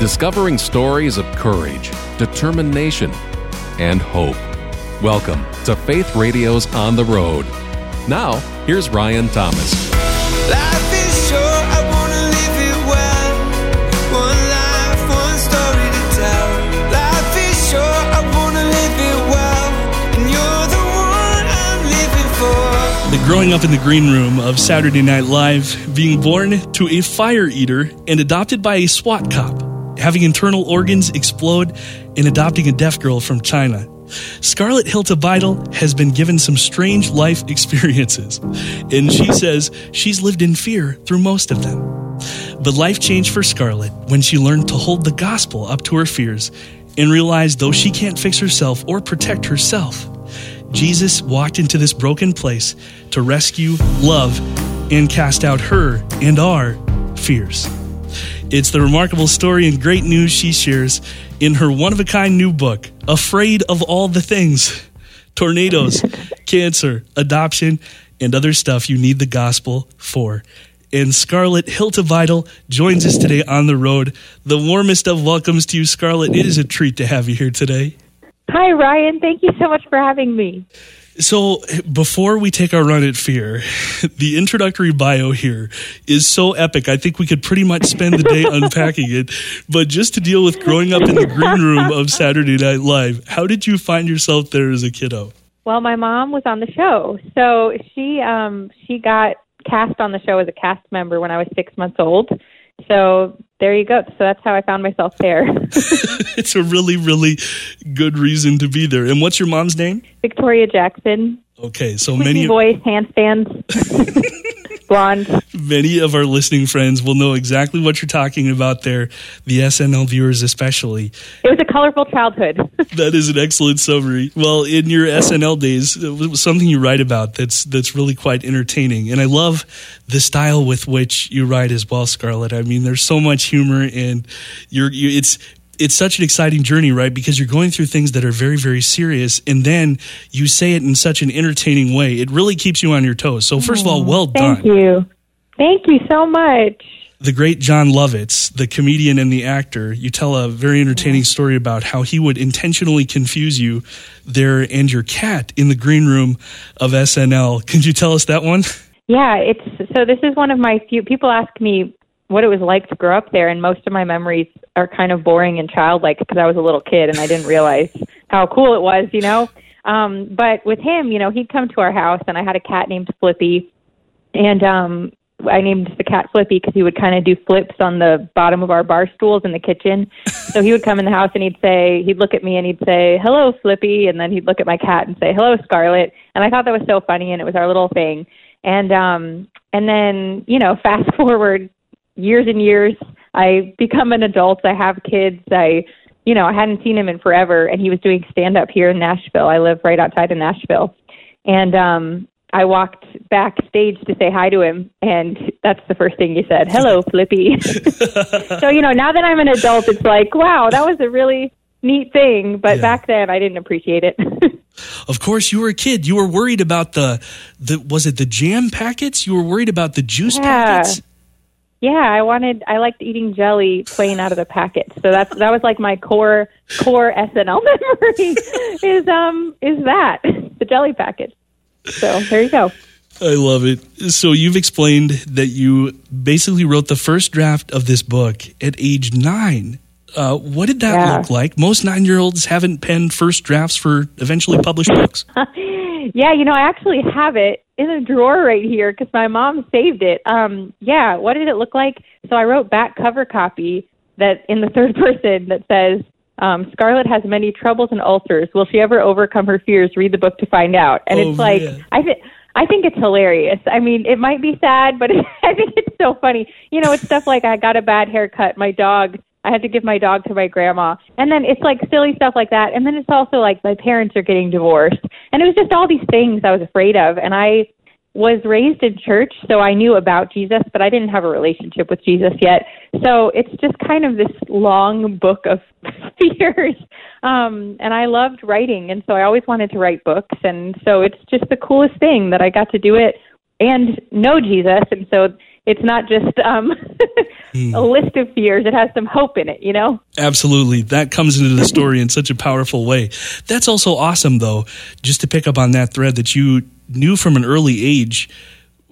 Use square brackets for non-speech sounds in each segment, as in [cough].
discovering stories of courage, determination, and hope. Welcome to Faith Radio's On the Road. Now, here's Ryan Thomas. Life is short, I wanna live it well. One life, one story to tell. Life is short, I wanna live it well. And you're the one I'm living for. The growing up in the green room of Saturday Night Live, being born to a fire eater and adopted by a SWAT cop, having internal organs explode, and adopting a deaf girl from China. Scarlett Hiltibidal has been given some strange life experiences, and she says she's lived in fear through most of them. But life changed for Scarlett when she learned to hold the gospel up to her fears and realized though she can't fix herself or protect herself, Jesus walked into this broken place to rescue, love, and cast out her and our fears. It's the remarkable story and great news she shares in her one of a kind new book, Afraid of All the Things Tornadoes, [laughs] Cancer, Adoption, and Other Stuff You Need the Gospel for. And Scarlett Hiltibidal joins us today on the road. The warmest of welcomes to you, Scarlett. It is a treat to have you here today. Hi, Ryan. Thank you so much for having me. So, before we take our run at fear, [laughs] the introductory bio here is so epic. I think we could pretty much spend the day [laughs] unpacking it. But just to deal with growing up in the green room of Saturday Night Live, how did you find yourself there as a kiddo? Well, my mom was on the show, so she um she got cast on the show as a cast member when I was six months old. So there you go. So that's how I found myself there. [laughs] [laughs] it's a really, really good reason to be there. And what's your mom's name? Victoria Jackson, Okay, so squeaky many voice, handstands, [laughs] blonde. many of our listening friends will know exactly what you're talking about there. The SNL viewers, especially. It was a colorful childhood. [laughs] That is an excellent summary. Well, in your SNL days, uh, it was something you write about that's that's really quite entertaining, and I love the style with which you write as well, Scarlett. I mean, there's so much humor, and you're you, it's it's such an exciting journey, right? Because you're going through things that are very very serious, and then you say it in such an entertaining way. It really keeps you on your toes. So, first of all, well done. Thank you. Thank you so much. the great Jon Lovitz, the comedian and the actor, you tell a very entertaining story about how he would intentionally confuse you there and your cat in the green room of SNL. Could you tell us that one? Yeah, it's so this is one of my few people ask me what it was like to grow up there and most of my memories are kind of boring and childlike because I was a little kid and I didn't realize [laughs] how cool it was, you know. Um but with him, you know, he'd come to our house and I had a cat named Flippy and um I named the cat Flippy because he would kind of do flips on the bottom of our bar stools in the kitchen. [laughs] So he would come in the house and he'd say, he'd look at me and he'd say, "Hello, Flippy," and then he'd look at my cat and say, "Hello, Scarlet." And I thought that was so funny, and it was our little thing. And um, and then you know, [laughs] fast forward years and years, I become an adult. I have kids. I you know, I hadn't seen him in forever, and he was doing stand up here in Nashville. I live right outside of Nashville, and um, I walked backstage to say hi to him, and that's the first thing he said, "Hello, Flippy." [laughs] so you know, now that I'm an adult, it's like, wow, that was a really neat thing. But Yeah. back then, I didn't appreciate it. [laughs] Of course, you were a kid. You were worried about the the was it the jam packets? You were worried about the juice Yeah. packets? Yeah, I wanted. I liked eating jelly plain out of the packet. So that's that was like my core core SNL [laughs] memory. is um is that the jelly packet. So there you go. I love it. So you've explained that you basically wrote the first draft of this book at age nine. Uh, what did that Yeah. look like? Most nine-year-olds haven't penned first drafts for eventually published books. [laughs] Yeah, you know, I actually have it in a drawer right here because my mom saved it. Um, yeah, what did it look like? So I wrote back cover copy that in the [laughs] third person that says, um, Scarlett has many troubles and ulcers. Will she ever overcome her fears? Read the book to find out. And Oh, it's like, man. I think. I think it's hilarious. I mean, it might be sad, but [laughs] I think it's so funny. You know, it's stuff like I got a bad haircut. My dog, I had to give my dog to my grandma. And then it's like silly stuff like that. And then it's also like my parents are getting divorced. And it was just all these things I was afraid of. And I was raised in church, so I knew about Jesus, but I didn't have a relationship with Jesus yet. So it's just kind of this long book of [laughs] fears. Um, and I loved writing, and so I always wanted to write books. And so it's just the coolest thing that I got to do it and know Jesus. And so it's not just um, [laughs] a list of fears. It has some hope in it, you know? Absolutely. That comes into the story in such a powerful way. That's also awesome, though, just to pick up on that thread that you knew from an early age,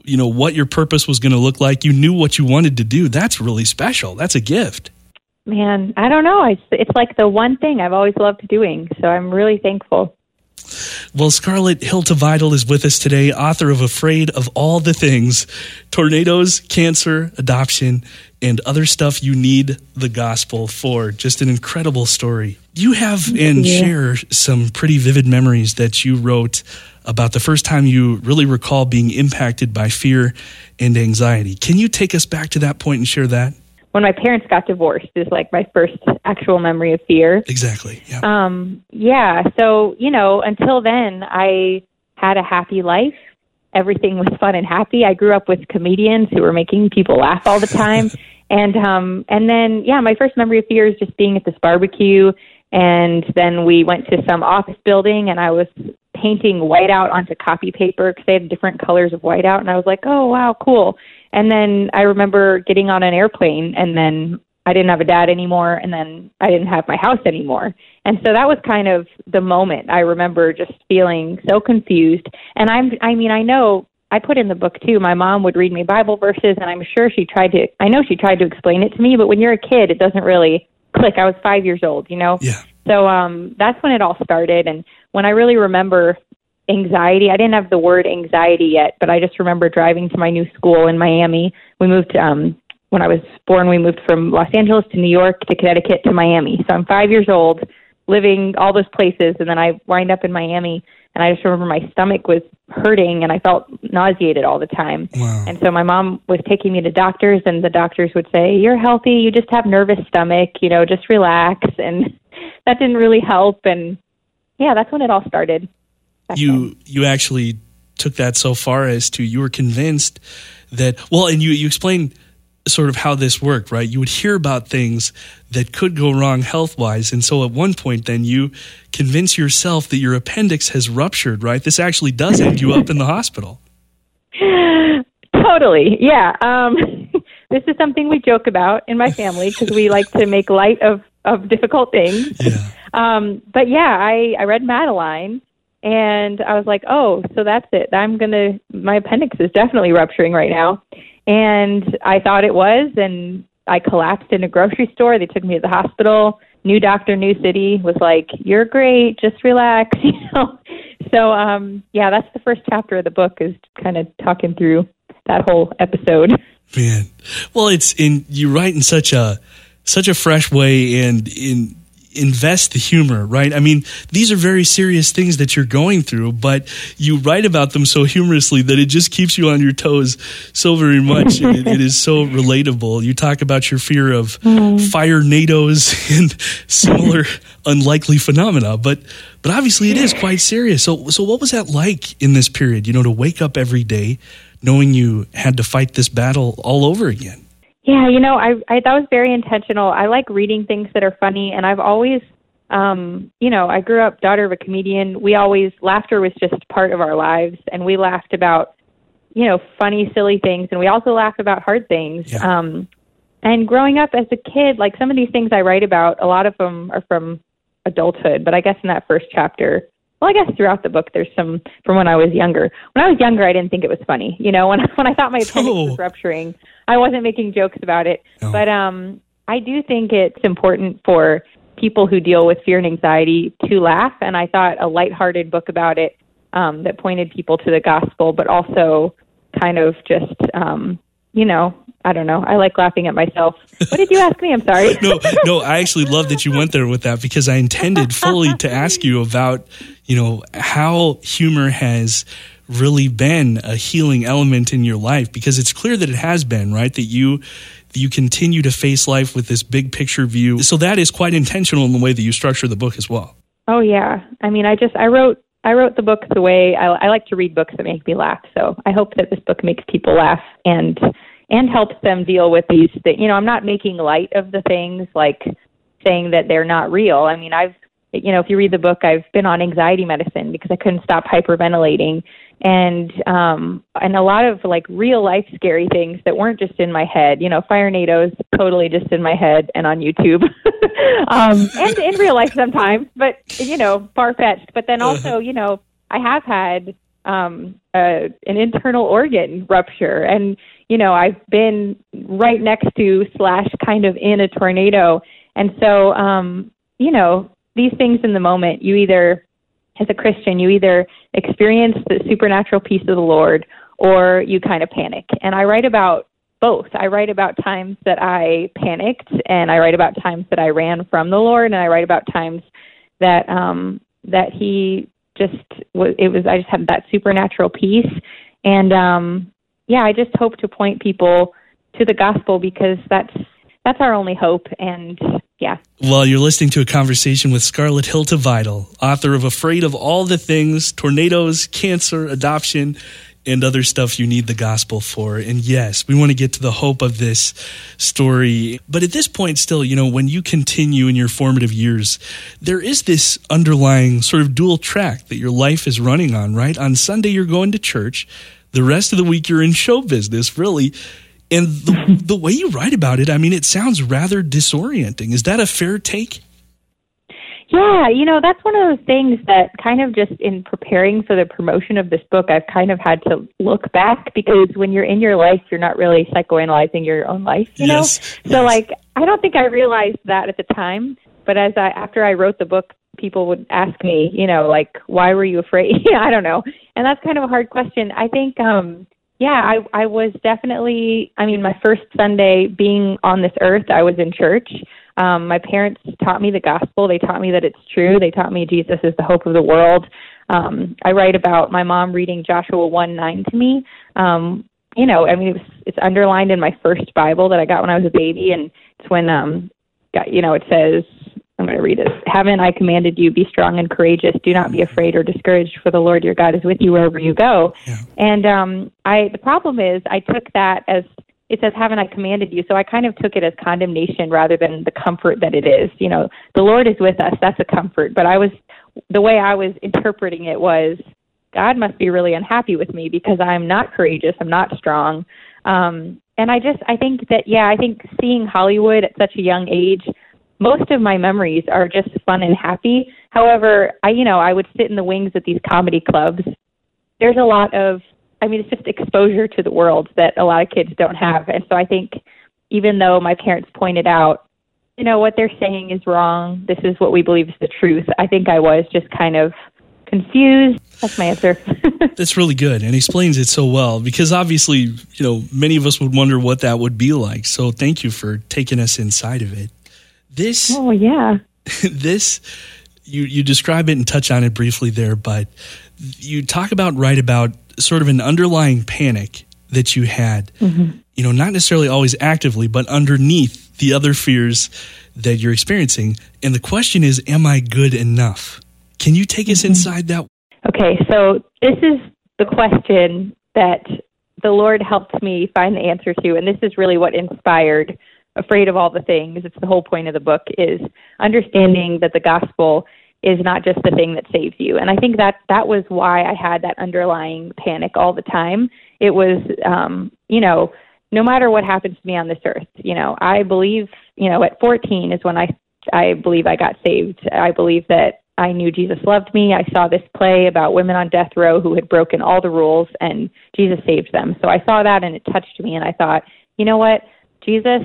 you know, what your purpose was going to look like. You knew what you wanted to do. That's really special. That's a gift. Man, I don't know. It's, it's like the one thing I've always loved doing. So I'm really thankful. Well, Scarlett Hiltibidal is with us today, author of Afraid of All the Things Tornadoes, Cancer, Adoption, and Other Stuff You Need the Gospel for. Just an incredible story. You have and Yeah. share some pretty vivid memories that you wrote about the first time you really recall being impacted by fear and anxiety. Can you take us back to that point and share that? When my parents got divorced is like my first actual memory of fear. Exactly. Yeah. Um, yeah. So, you know, until then, I had a happy life. Everything was fun and happy. I grew up with comedians who were making people laugh all the time. [laughs] and, um, and then, yeah, my first memory of fear is just being at this barbecue. And then we went to some office building and I was painting whiteout onto copy paper because they had different colors of whiteout. And I was like, oh, wow, cool. And then I remember getting on an airplane and then I didn't have a dad anymore and then I didn't have my house anymore. And so that was kind of the moment I remember just feeling so confused. And I'm I mean, I know I put in the book too. My mom would read me Bible verses and I'm sure she tried to I know she tried to explain it to me, but when you're a kid it doesn't really [laughs] click. I was 5 years old, you know. Yeah. So um that's when it all started and when I really remember anxiety, I didn't have the word anxiety yet, but I just remember driving to my new school in Miami. We moved um when I was born we moved from Los Angeles to New York to Connecticut to Miami. So I'm 5 years old living all those places and then I wind up in Miami and I just remember my stomach was hurting and I felt nauseated all the time. Wow. And so my mom was taking me to doctors, and the doctors would say, "You're healthy. You just have nervous stomach. You know, just relax." [laughs] And that didn't really help. And yeah, that's when it all started. back then. you you actually took that so far as to you were convinced that well and you you explained sort of how this worked right you would hear about things that could go wrong health wise and so at one point then you convince yourself that your appendix has ruptured right this actually does end you up in the hospital totally, yeah. Um, [laughs] this is something we joke about in my family because we like to make light of of difficult things. yeah [laughs] Um, but yeah, I, I read Madeline and I was like, oh, so that's it. I'm going to, my appendix is definitely rupturing right now. And I thought it was. And I collapsed in a grocery store. They took me to the hospital. New doctor, new city was like, you're great. Just relax, [laughs] you know? So, um, yeah, that's the first chapter of the book is kind of talking through that whole episode. man well it's in you write in such a such a fresh way and in invest the humor right? I mean these are very serious things that you're going through but you write about them so humorously that it just keeps you on your toes so very much. It, it is so relatable. You talk about your fear of mm. fire nados [laughs] and similar unlikely phenomena but but obviously it is quite serious. So so what was that like in this period you know to wake up every day knowing you had to fight this battle all over again Yeah, you know, I, I that was very intentional. I like reading things that are funny, and I've always, um, you know, I grew up daughter of a comedian. We always laughter was just part of our lives, and we laughed about, you know, funny, silly things, and we also laughed about hard things. Yeah. Um, and growing up as a kid, like some of these things I write about, a lot of them are from adulthood. But I guess in that first chapter, well, I guess throughout the book, there's some from when I was younger. When I was younger, I didn't think it was funny. You know, [laughs] when when I thought my appendix Oh. was rupturing, I wasn't making jokes about it. No. But um, I do think it's important for people who deal with fear and anxiety to laugh. And I thought a lighthearted book about it um, that pointed people to the gospel, but also kind of just, um, you know, I don't know. I like laughing at myself. What did you ask me? I'm sorry. [laughs] no, no, I actually love that you went there with that because I intended fully to ask you about, you know, how humor has really been a healing element in your life because it's clear that it has been, right? That you that you continue to face life with this big picture view. So that is quite intentional in the way that you structure the book as well. Oh yeah. I mean, I just I wrote I wrote the book the way I, I like to read books that make me laugh. So I hope that this book makes people laugh and and helps them deal with these. Th- you know, I'm not making light of the things like saying that they're not real. I mean, I've you know, if you read the book, I've been on anxiety medicine because I couldn't stop hyperventilating, and um and a lot of like real life scary things that weren't just in my head. You know fire nados totally just in my head and on youtube. [laughs] Um and in real life sometimes but you know far fetched but then also you know i have had um uh, an internal organ rupture. And you know i've been right next to slash kind of in a tornado. And so um you know these things in the moment you either as a Christian, you either experience the supernatural peace of the Lord or you kind of panic. And I write about both. I write about times that I panicked and I write about times that I ran from the Lord and I write about times that um that he just was it was I just had that supernatural peace and um yeah, I just hope to point people to the gospel because that's that's our only hope and yeah. Well, you're listening to a conversation with Scarlett Hiltibidal, author of Afraid of All the Things, Tornadoes, Cancer, Adoption, and other stuff you need the gospel for. And yes, we want to get to the hope of this story. But at this point, still, you know, when you continue in your formative years, there is this underlying sort of dual track that your life is running on, right? On Sunday, you're going to church. The rest of the week, you're in show business, really. And the, the way you write about it, I mean, it sounds rather disorienting. Is that a fair take? Yeah, you know, that's one of those things that kind of just in preparing for the promotion of this book, I've kind of had to look back because when you're in your life, you're not really psychoanalyzing your own life, you Yes, know? So, yes. like, I don't think I realized that at the time. But as I, after I wrote the book, people would ask me, you know, like, why were you afraid? [laughs] I don't know. And that's kind of a hard question. I think, um, yeah, I, I was definitely, I mean, my first Sunday being on this earth, I was in church. Um, my parents taught me the gospel. They taught me that it's true. They taught me Jesus is the hope of the world. Um, I write about my mom reading Joshua 1 9 to me. Um, you know, I mean, it was, it's underlined in my first Bible that I got when I was a baby. And it's when, um, got, you know, it says, I'm going to read this. Haven't I commanded you, be strong and courageous. Do not be afraid or discouraged, for the Lord your God is with you wherever you go. Yeah. And um, I, the problem is, I took that as it says, "Haven't I commanded you?" So I kind of took it as condemnation rather than the comfort that it is. You know, the Lord is with us. That's a comfort. But I was, the way I was interpreting it was, God must be really unhappy with me because I'm not courageous. I'm not strong. Um, and I just, I think that, yeah, I think seeing Hollywood at such a young age, most of my memories are just fun and happy. However, I, you know, I would sit in the wings at these comedy clubs. There's a lot of, I mean, it's just exposure to the world that a lot of kids don't have. And so I think even though my parents pointed out, you know, what they're saying is wrong, this is what we believe is the truth, I think I was just kind of confused. That's my answer. [laughs] That's really good and explains it so well because obviously, you know, many of us would wonder what that would be like. So thank you for taking us inside of it. This oh, yeah. [laughs] this you you describe it and touch on it briefly there, but you talk about write about sort of an underlying panic that you had. Mm-hmm. You know, not necessarily always actively, but underneath the other fears that you're experiencing. And the question is, am I good enough? Can you take us mm-hmm. inside that? Okay, so this is the question that the Lord helped me find the answer to, and this is really what inspired Afraid of All the Things. It's the whole point of the book is understanding that the gospel is not just the thing that saves you. And I think that that was why I had that underlying panic all the time. It was um, you know, no matter what happens to me on this earth, you know, I believe, you know, at 14 is when I I believe I got saved. I believe that I knew Jesus loved me. I saw this play about women on death row who had broken all the rules and Jesus saved them. So I saw that and it touched me and I thought, you know what? Jesus,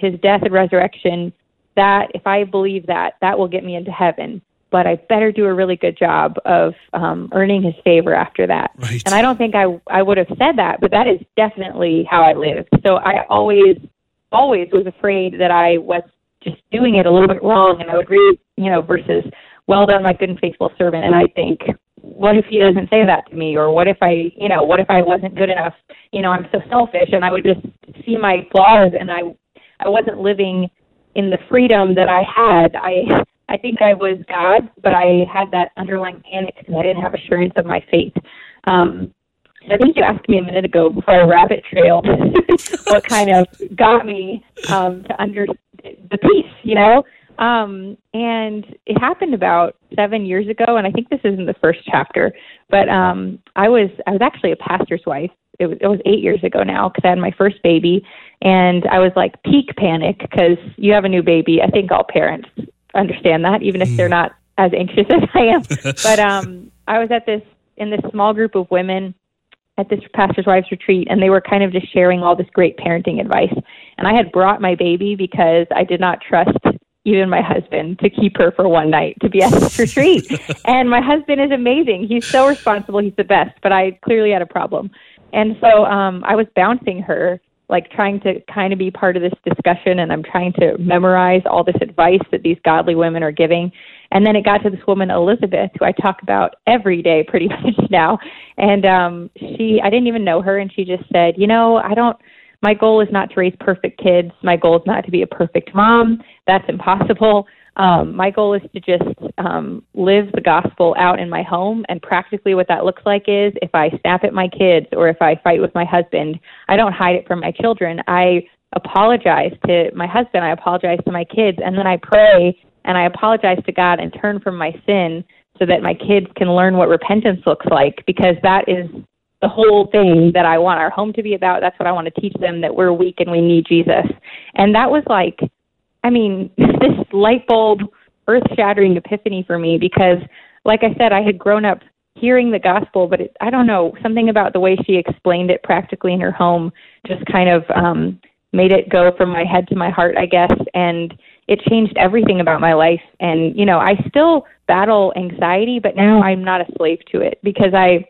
his death and resurrection, that if I believe that, that will get me into heaven. But I better do a really good job of um, earning his favor after that. Right. And I don't think I I would have said that, but that is definitely how I lived. So I always always was afraid that I was just doing it a little bit wrong, and I would read you know verses, "Well done, my good and faithful servant," and I think, what if he doesn't say that to me, or what if I you know what if I wasn't good enough? You know, I'm so selfish, and I would just see my flaws, and I I wasn't living in the freedom that I had. I I think I was God, but I had that underlying panic because I didn't have assurance of my faith. Um, I think you asked me a minute ago before I rabbit trailed [laughs] what kind of got me um, to under the peace, you know. Um, and it happened about seven years ago, and I think this is in the first chapter. But um, I was I was actually a pastor's wife. It was, it was eight years ago now because I had my first baby, and I was like peak panic because you have a new baby. I think all parents understand that, even if they're not as anxious as I am. [laughs] but um, I was at this in this small group of women at this pastor's wives retreat and they were kind of just sharing all this great parenting advice and i had brought my baby because i did not trust even my husband to keep her for one night to be at this retreat. [laughs] And my husband is amazing. He's so responsible. He's the best but i clearly had a problem. And so um i was bouncing her like trying to kind of be part of this discussion and i'm trying to memorize all this advice that these godly women are giving. And then it got to this woman, Elizabeth, who I talk about every day pretty [laughs] much now. And um, she, I didn't even know her, and she just said, You know, I don't, my goal is not to raise perfect kids. My goal is not to be a perfect mom. That's impossible. Um, my goal is to just um, live the gospel out in my home. And practically, what that looks like is if I snap at my kids or if I fight with my husband, I don't hide it from my children. I apologize to my husband. I apologize to my kids. And then I pray and I apologize to God and turn from my sin so that my kids can learn what repentance looks like because that is the whole thing that I want our home to be about. That's what I want to teach them that we're weak and we need Jesus. And that was like, I mean, [laughs] this light bulb, earth shattering epiphany for me because, like I said, I had grown up hearing the gospel, but it, I don't know, something about the way she explained it practically in her home just kind of um, made it go from my head to my heart, I guess. And it changed everything about my life. And, you know, I still battle anxiety, but now I'm not a slave to it because I,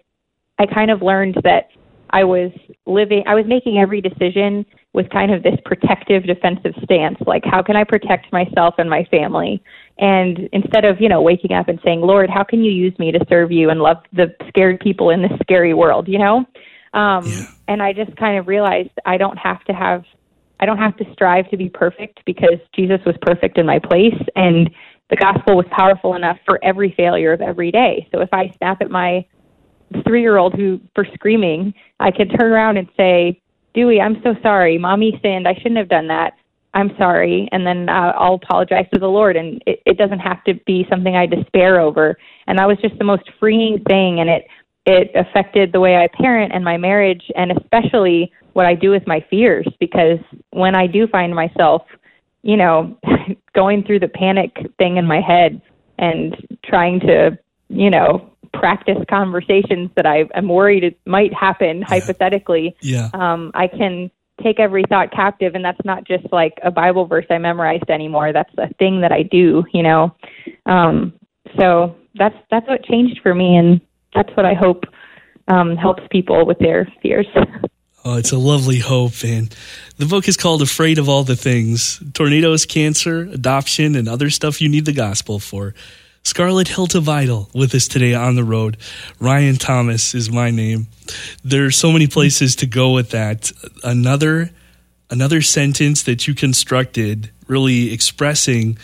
I kind of learned that I was living, I was making every decision with kind of this protective defensive stance. Like, how can I protect myself and my family? And instead of, you know, waking up and saying, Lord, how can you use me to serve you and love the scared people in this scary world, you know? Um, yeah. And I just kind of realized I don't have to have I don't have to strive to be perfect because Jesus was perfect in my place and the gospel was powerful enough for every failure of every day. So if I snap at my three year old who for screaming, I can turn around and say, Dewey, I'm so sorry. Mommy sinned. I shouldn't have done that. I'm sorry. And then uh, I'll apologize to the Lord. And it, it doesn't have to be something I despair over. And that was just the most freeing thing. And it, it affected the way I parent and my marriage, and especially what I do with my fears because when I do find myself, you know, [laughs] going through the panic thing in my head and trying to, you know, practice conversations that I am worried it might happen hypothetically, yeah. Um, I can take every thought captive and that's not just like a Bible verse I memorized anymore. That's a thing that I do, you know. Um, so that's that's what changed for me and that's what I hope um, helps people with their fears. Oh, it's a lovely hope. And the book is called Afraid of All the Things Tornadoes, Cancer, Adoption, and Other Stuff You Need the Gospel for. Scarlett Hiltibidal with us today on the road. Ryan Thomas is my name. There are so many places to go with that. Another another sentence that you constructed really expressing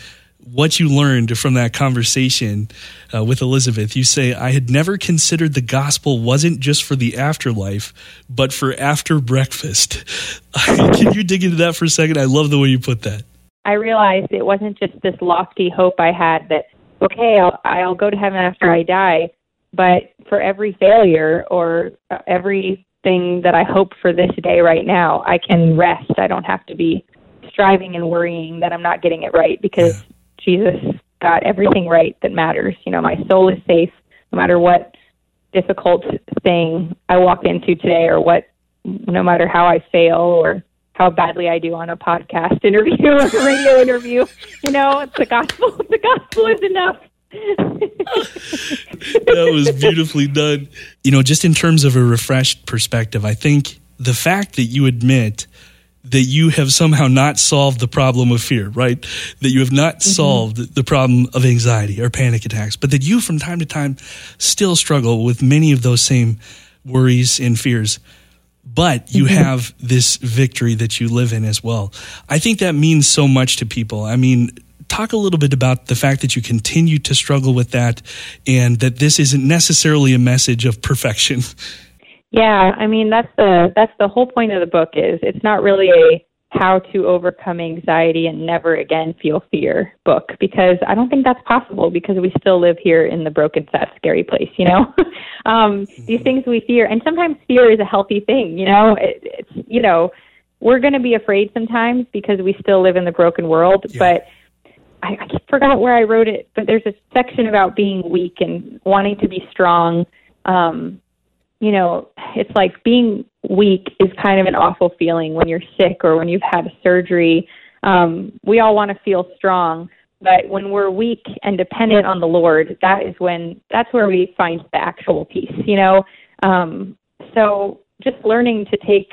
what you learned from that conversation uh, with Elizabeth. You say, I had never considered the gospel wasn't just for the afterlife, but for after breakfast. [laughs] Can you dig into that for a second? I love the way you put that. I realized it wasn't just this lofty hope I had that, okay, I'll, I'll go to heaven after I die, but for every failure or everything that I hope for this day right now, I can rest. I don't have to be striving and worrying that I'm not getting it right because yeah. Jesus got everything right that matters. You know, my soul is safe no matter what difficult thing I walk into today or what, no matter how I fail or how badly I do on a podcast interview [laughs] or a radio interview. You know, it's the gospel. [laughs] The gospel is enough. [laughs] that was beautifully done. You know, just in terms of a refreshed perspective, I think the fact that you admit that you have somehow not solved the problem of fear, right? That you have not mm-hmm. solved the problem of anxiety or panic attacks, but that you from time to time still struggle with many of those same worries and fears. But you mm-hmm. have this victory that you live in as well. I think that means so much to people. I mean, talk a little bit about the fact that you continue to struggle with that and that this isn't necessarily a message of perfection. Yeah, I mean that's the that's the whole point of the book is it's not really a how to overcome anxiety and never again feel fear book because I don't think that's possible because we still live here in the broken, sad, scary place, you know? [laughs] um, these things we fear, and sometimes fear is a healthy thing, you know? It, it's, you know, we're going to be afraid sometimes because we still live in the broken world, Yeah. but I, I forgot where I wrote it, but there's a section about being weak and wanting to be strong. Um, you know, it's like being weak is kind of an awful feeling when you're sick or when you've had surgery. Um, we all want to feel strong, but when we're weak and dependent on the Lord, that is when that's where we find the actual peace. You know, um, so just learning to take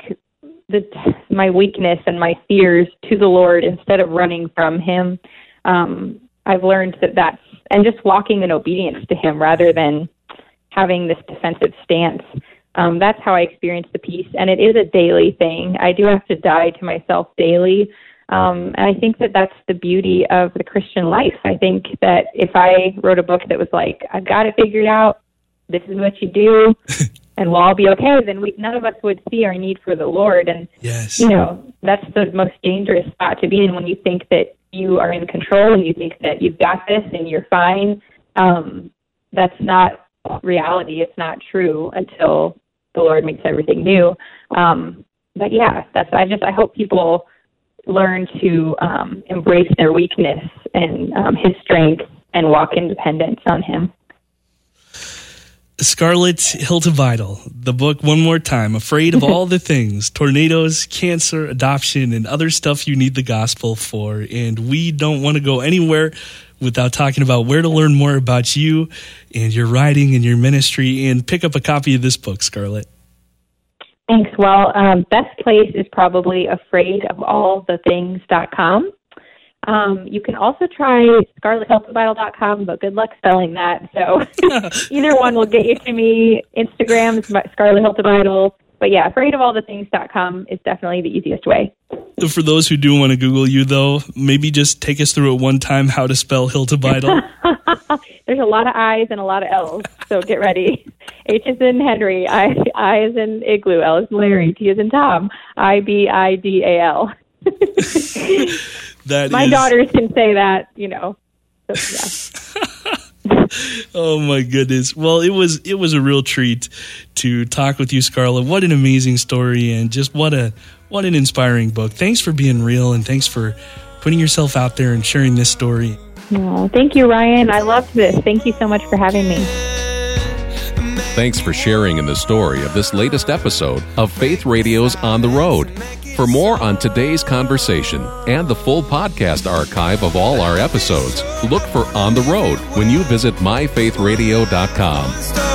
the my weakness and my fears to the Lord instead of running from Him. Um, I've learned that that's and just walking in obedience to Him rather than having this defensive stance. Um, that's how I experience the peace, and it is a daily thing. I do have to die to myself daily, um, and I think that that's the beauty of the Christian life. I think that if I wrote a book that was like, "I've got it figured out. This is what you do," [laughs] and we'll all be okay, then we none of us would see our need for the Lord, and Yes. you know that's the most dangerous spot to be in when you think that you are in control and you think that you've got this and you're fine um that's not reality it's not true until the lord makes everything new um but yeah that's i just i hope people learn to um embrace their weakness and um his strength and walk in dependence on him Scarlett Hilton the book one more time, Afraid of All the [laughs] Things, Tornadoes, Cancer, Adoption, and Other Stuff You Need the Gospel For. And we don't want to go anywhere without talking about where to learn more about you and your writing and your ministry and pick up a copy of this book, Scarlett. Thanks. Well, um, best place is probably afraidofallthethings.com. Um, you can also try scarlethiltibidal.com, but good luck spelling that. So [laughs] [laughs] either one will get you to me. Instagram is Scarlet Health. But yeah, afraidofallthethings.com is definitely the easiest way. For those who do want to Google you, though, maybe just take us through at one time how to spell Hiltibidal. [laughs] There's a lot of I's and a lot of L's, so get ready. [laughs] H is in Henry, I, I is in Igloo, L is in Larry, T is in Tom, I B I D A L. [laughs] That My is- daughters can say that, you know. So, yeah. Oh my goodness. Well, it was it was a real treat to talk with you, Scarlett. What an amazing story and just what a what an inspiring book. Thanks for being real and thanks for putting yourself out there and sharing this story. Oh, thank you, Ryan. I loved this. Thank you so much for having me. Thanks for sharing in the story of this latest episode of Faith Radio's On the Road. For more on today's conversation and the full podcast archive of all our episodes, look for On the Road when you visit myfaithradio.com.